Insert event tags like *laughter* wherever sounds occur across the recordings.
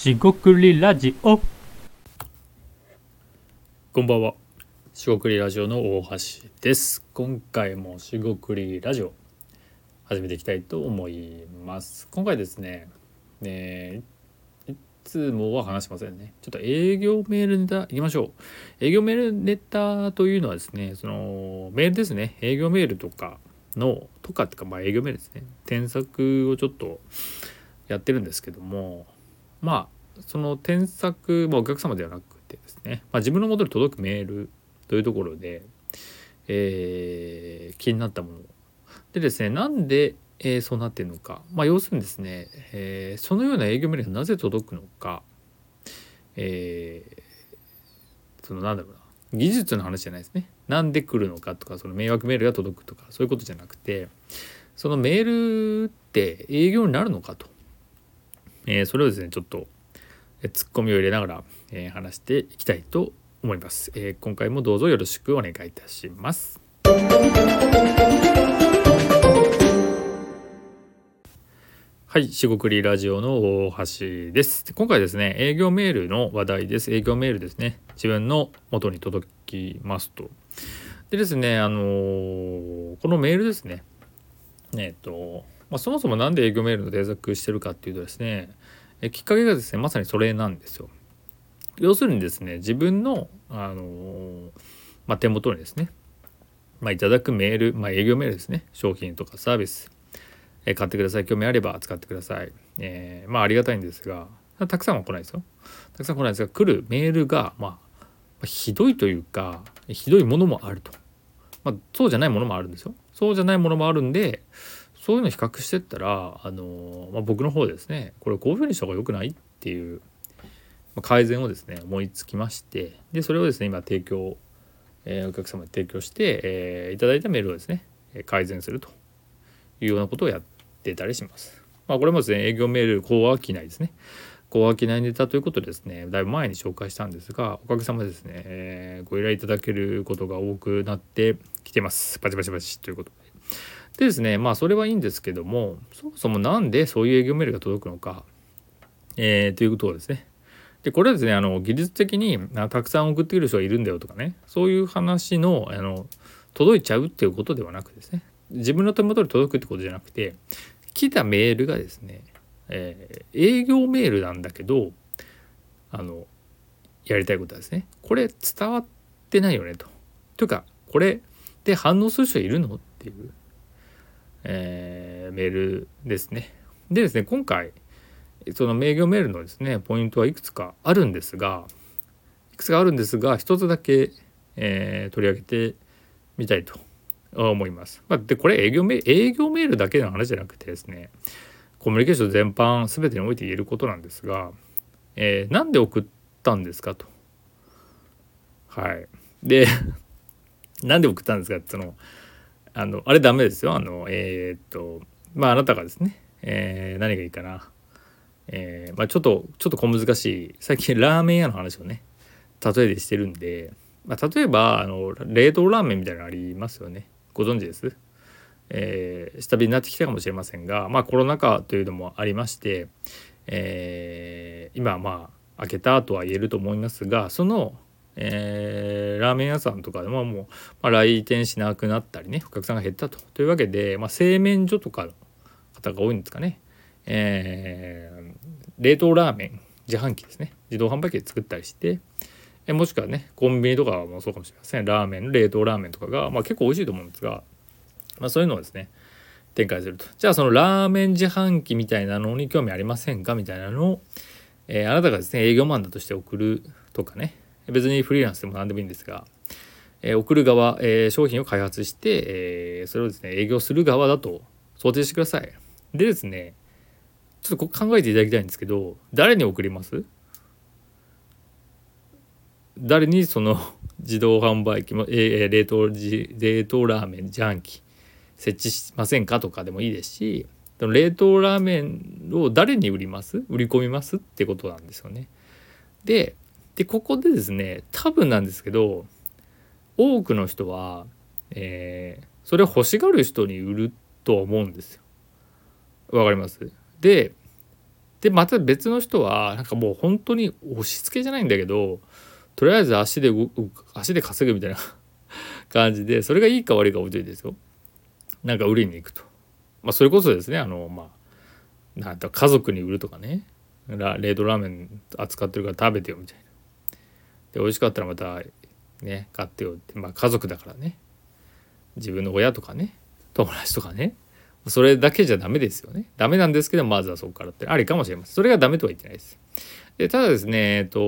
しごくりラジオこんばんは。しごくりラジオの大橋です。今回もしごくりラジオ始めていきたいと思います。今回ですね、ねいつもは話しませんね。ちょっと営業メールネタいきましょう。営業メールネタというのはですね、そのメールですね。営業メールとかのとかっていうかまあ営業メールですね。添削をちょっとやってるんですけども、まあその添削、まあ、お客様ではなくてですね、まあ、自分の元に届くメールというところで、えー気になったものでですねなんで、えーそうなっているのか、まあ、要するにですね、えーそのような営業メールがなぜ届くのか、えーそのなんだろうな。技術の話じゃないですね。なんで来るのかとかその迷惑メールが届くとかそういうことじゃなくてそのメールって営業になるのかと、えーそれをですねちょっとえーツッコミを入れながら、えー話していきたいと思います、えー今回もどうぞよろしくお願いいたしますはい、しごくりラジオの大橋です。今回ですね、営業メールの話題です。営業メールですね。自分の元に届きますと。でですね、あのーこのメールですね。えっ、と、まあ、そもそもなんで営業メールの添削してるかっていうとですね、えきっかけがですね、まさにそれなんですよ。要するにですね、自分の、あのまあ、手元にですね、まあ、いただくメール、まあ、営業メールですね、商品とかサービス、え買ってください興味あれば使ってください、えーまあありがたいんですがたくさんは来ないですよ。たくさん来ないですが来るメールが、まあひどいというかひどいものもあると、まあ、そうじゃないものもあるんですよ。そうじゃないものもあるんでそういうの比較してったら、あのまあ、僕の方ですねこれこういうふうにした方が良くないっていう、ま改善をですね思いつきましてでそれをですね今提供、えーお客様に提供して、えーいただいたメールをですね改善するというようなことをやってたりします。まあこれもですね営業メール高商いですね。高商いネタということでですねだいぶ前に紹介したんですがおかげさまでですね、えーご依頼いただけることが多くなってきてます。パチパチパチということで。ですねまあそれはいいんですけどもそもそもなんでそういう営業メールが届くのか、えーということをですねでこれはですねあの技術的にあたくさん送ってくる人がいるんだよとかねそういう話のあの届いちゃうっていうことではなくですね自分の手元に届くってことじゃなくて来たメールがですね、えー営業メールなんだけどあのやりたいことはですねこれ伝わってないよねと。というかこれで反応する人いるのっていう、えーメールですね。でですね今回その営業メールのですねポイントはいくつかあるんですがいくつかあるんですが一つだけ、えー取り上げてみたいと思います。まあ、でこれ営業メ営業メールだけの話じゃなくてですねコミュニケーション全般全てにおいて言えることなんですが、えーなんで送ったんですかと。はい。で *laughs* なんで送ったんですかってそのあのあれダメですよ。あのえーっとまああなたがですね、えー何がいいかな。えーまあ、ちょっとちょっと小難しい最近ラーメン屋の話をね例えでしてるんで、まあ、例えばあの冷凍ラーメンみたいなのありますよねご存知です、えー下火になってきたかもしれませんが、まあ、コロナ禍というのもありまして、えー今まあ開けたとは言えると思いますがその、えーラーメン屋さんとかでももう、まあ、来店しなくなったりねお客さんが減ったと。というわけで、まあ、製麺所とかの方が多いんですかね、えー冷凍ラーメン自販機ですね。自動販売機で作ったりしてえもしくはねコンビニとかもそうかもしれません。ラーメン冷凍ラーメンとかが、まあ、結構美味しいと思うんですが、まあ、そういうのをですね展開すると。じゃあそのラーメン自販機みたいなのに興味ありませんか？みたいなのを、えーあなたがですね営業マンだとして送るとかね。別にフリーランスでも何でもいいんですが、えー送る側、えー商品を開発して、えーそれをですね営業する側だと想定してください。でですねちょっとこう考えていただきたいんですけど誰に送ります？誰にその *laughs* 自動販売機も、えー冷凍冷凍ラーメン自販機設置しませんかとかでもいいですしでも冷凍ラーメンを誰に売ります？売り込みます？ってことなんですよね。ででここでですね多分なんですけど多くの人は、えーそれを欲しがる人に売ると思うんですよ。わかります？ででまた別の人はなんかもう本当に押し付けじゃないんだけどとりあえず足で足で稼ぐみたいな *laughs* 感じでそれがいいか悪いか置いといてですよ。なんか売りに行くと、まあ、それこそですねあのまあなんと家族に売るとかね。冷凍ラーメン扱ってるから食べてよみたいな。で美味しかったらまたね買ってよって。まあ家族だからね。自分の親とかね友達とかね。それだけじゃダメですよね。ダメなんですけどまずはそこからって。ありかもしれません。それがダメとは言ってないです。でただですねえっとい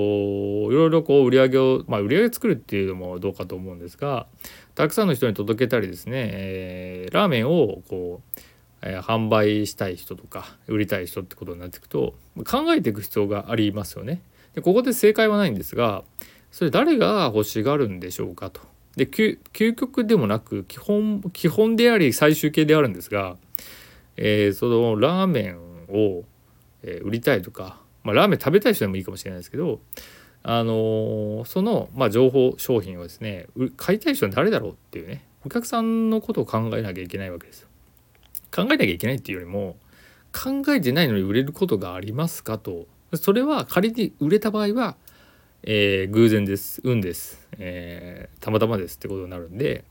ろいろこう売り上げをまあ売り上げ作るっていうのもどうかと思うんですがたくさんの人に届けたりですね、えー、ラーメンをこうえー、販売したい人とか売りたい人ってことになっていくと考えていく必要がありますよね。でここで正解はないんですがそれ誰が欲しがるんでしょうかと。で究極でもなく基本基本であり最終形であるんですが、えー、そのラーメンを、え売りたいとか、まあ、ラーメン食べたい人でもいいかもしれないですけど、あのー、その、まあ、情報商品をですね買いたい人は誰だろうっていうねお客さんのことを考えなきゃいけないわけですよ。考えなきゃいけないっていうよりも考えてないのに売れることがありますかとそれは仮に売れた場合は、えー、偶然です運です、えー、たまたまですってことになるんで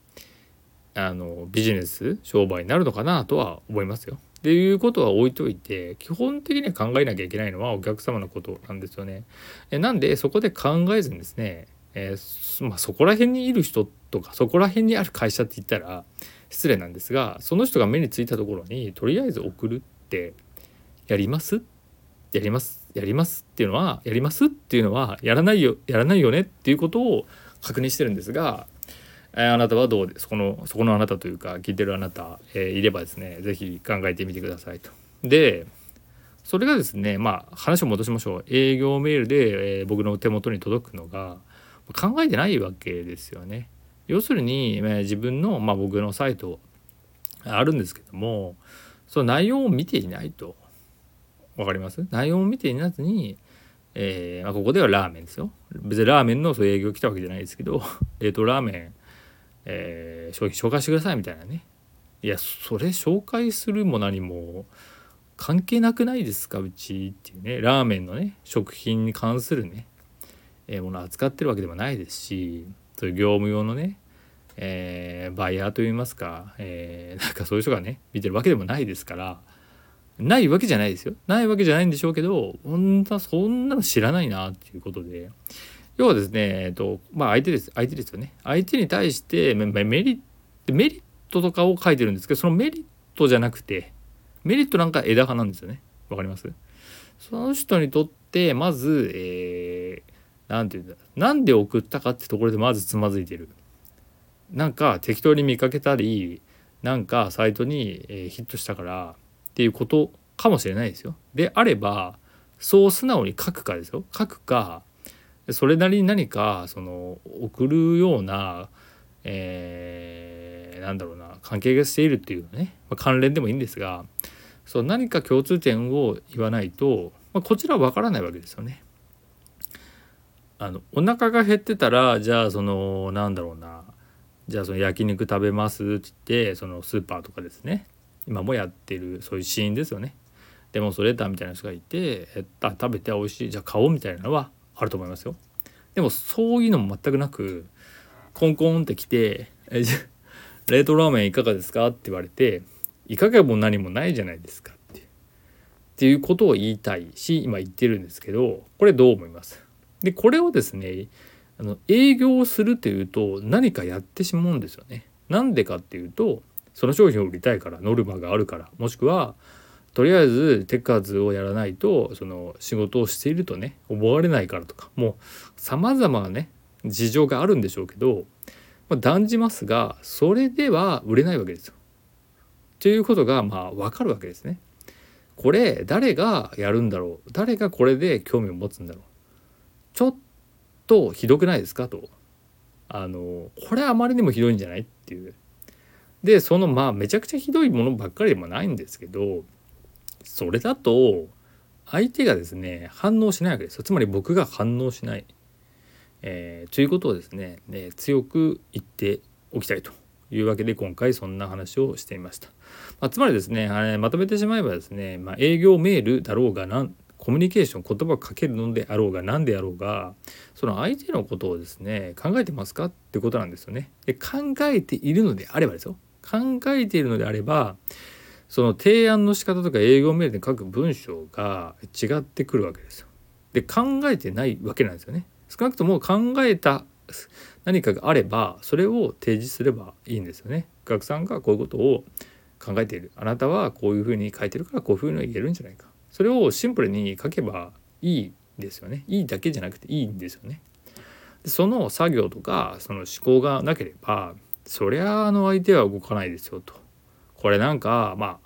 あのビジネス商売になるのかなとは思いますよ。っていうことは置いといて基本的には考えなきゃいけないのはお客様のことなんですよね。えなんでそこで考えずにですね、えー、まあ、そこら辺にいる人とかそこら辺にある会社って言ったら失礼なんですがその人が目についたところにとりあえず送るってやります？やります？やりますっていうのはやりますっていうのはやらないよやらないよねっていうことを確認してるんですがえあなたはどうですこのそこのあなたというか聞いてるあなた、えー、いればですね是非考えてみてくださいと。でそれがですねまあ話を戻しましょう営業メールで、えー、僕の手元に届くのが考えてないわけですよね。要するに、えー、自分の、まあ、僕のサイトあるんですけどもその内容を見ていないと分かります？内容を見ていなずに、えーまあ、ここではラーメンですよ。別にラーメンのそう営業来たわけじゃないですけど冷凍 *laughs* ラーメンえー、商品紹介してくださいみたいなね。いやそれ紹介するも何も関係なくないですか？うちっていうね。ラーメンのね食品に関するね、えー、ものを扱ってるわけでもないですしそういう業務用のね、えー、バイヤーといいますか、えー、なんかそういう人がね見てるわけでもないですからないわけじゃないですよないわけじゃないんでしょうけど本当はそんなの知らないなっていうことで要はですね、えっと、まあ相手です、相手ですよね。相手に対してメリット、メリットとかを書いてるんですけど、そのメリットじゃなくて、メリットなんか枝葉なんですよね。わかります？その人にとって、まず、えー、なんていうんだなんで送ったかってところでまずつまずいてる。なんか適当に見かけたり、なんかサイトに、ヒットしたからっていうことかもしれないですよ。であれば、そう素直に書くかですよ。書くか、それなりに何かその送るような、えー、なんだろうな関係がしているっていうね、まあ、関連でもいいんですがそう何か共通点を言わないと、まあ、こちらは分からないわけですよね。あのお腹が減ってたらじゃあそのなんだろうなじゃあその焼肉食べますって言ってそのスーパーとかですね今もやってるそういうシーンですよね。デモンストレーターみたいな人がいて「食べて美味しいじゃあ買おう」みたいなのはあると思いますよ。でもそういうのも全くなくコンコンって来て「えじゃ冷凍ラーメンいかがですか?」って言われて「いかがも何もないじゃないですか」ってっていうことを言いたいし今言ってるんですけどこれどう思います？でこれをですねあの営業をするというと何かやってしまうんですよね。なんでかっていうとその商品を売りたいからノルマがあるからもしくはとりあえず手数をやらないとその仕事をしているとね思われないからとかもうさまざまなね事情があるんでしょうけど、まあ、断じますがそれでは売れないわけですよ。ということがまあ分かるわけですね。これ誰がやるんだろう？誰がこれで興味を持つんだろう？ちょっとひどくないですか？と。あのこれあまりにもひどいんじゃない？っていう。でそのまあめちゃくちゃひどいものばっかりでもないんですけどそれだと相手がですね反応しないわけですつまり僕が反応しない、えー、ということをですね、ね、強く言っておきたいというわけで今回そんな話をしてみました、まあ、つまりですねまとめてしまえばですね、まあ、営業メールだろうがなんコミュニケーション言葉をかけるのであろうが何であろうがその相手のことをですね考えてますかってことなんですよね。で考えているのであればですよ。考えているのであればその提案の仕方とか営業メールで書く文章が違ってくるわけですよ。で考えてないわけなんですよね。少なくとも考えた何かがあればそれを提示すればいいんですよね。お客さんがこういうことを考えているあなたはこういうふうに書いてるからこういうふうに言えるんじゃないかそれをシンプルに書けばいいですよねいいだけじゃなくていいんですよね。その作業とかその思考がなければそりゃあの相手は動かないですよと。これなんかまあ、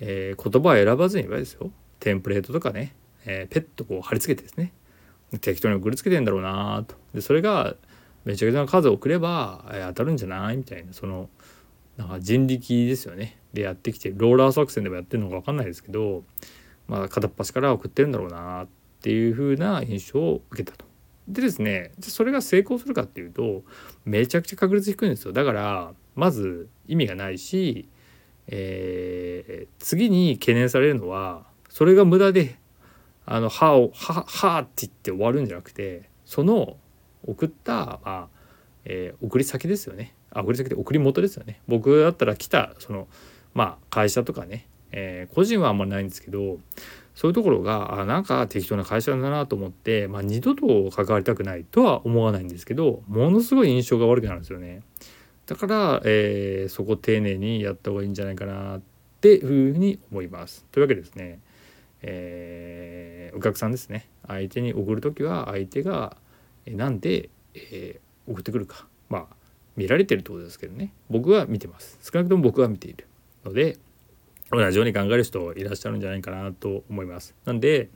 えー、言葉を選ばずに言えばですよ。テンプレートとかね、えー、ペットこう貼り付けてですね。適当に送りつけてんだろうなと。でそれがめちゃくちゃな数を送れば、えー、当たるんじゃないみたいな。そのなんか人力ですよね。でやってきてローラー作戦でもやってるのか分かんないですけど、まあ、片っ端から送ってるんだろうなっていう風な印象を受けたと。でですねそれが成功するかっていうとめちゃくちゃ確率低いんですよ。だからまず意味がないし、えー、次に懸念されるのはそれが無駄であの歯を「はは」って言って終わるんじゃなくてその送った、まあえー、送り先ですよね。あ送り先で送り元ですよね。僕だったら来たそのまあ会社とかね、えー、個人はあんまりないんですけどそういうところがあなんか適当な会社だなと思って、まあ、二度と関わりたくないとは思わないんですけどものすごい印象が悪くなるんですよね。だから、えー、そこ丁寧にやった方がいいんじゃないかなっていうふうに思います。というわけですね、えー、お客さんですね。相手に送る時は相手が何で、えー、送ってくるか。まあ見られてるってことですけどね。僕は見てます。少なくとも僕は見ているので同じように考える人いらっしゃるんじゃないかなと思いますなんで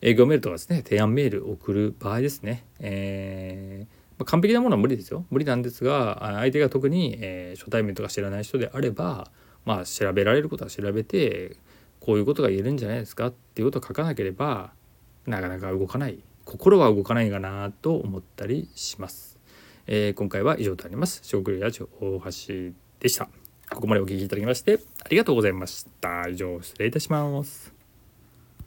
営業メールとかですね提案メール送る場合ですね、えーまあ、完璧なものは無理ですよ無理なんですが相手が特に、えー、初対面とか知らない人であればまあ調べられることは調べてこういうことが言えるんじゃないですかっていうことを書かなければなかなか動かない心は動かないかなと思ったりします。えー、今回は以上となります。小栗ラジオ大橋でした。ここまでお聴きいただきましてありがとうございました。以上失礼いたします。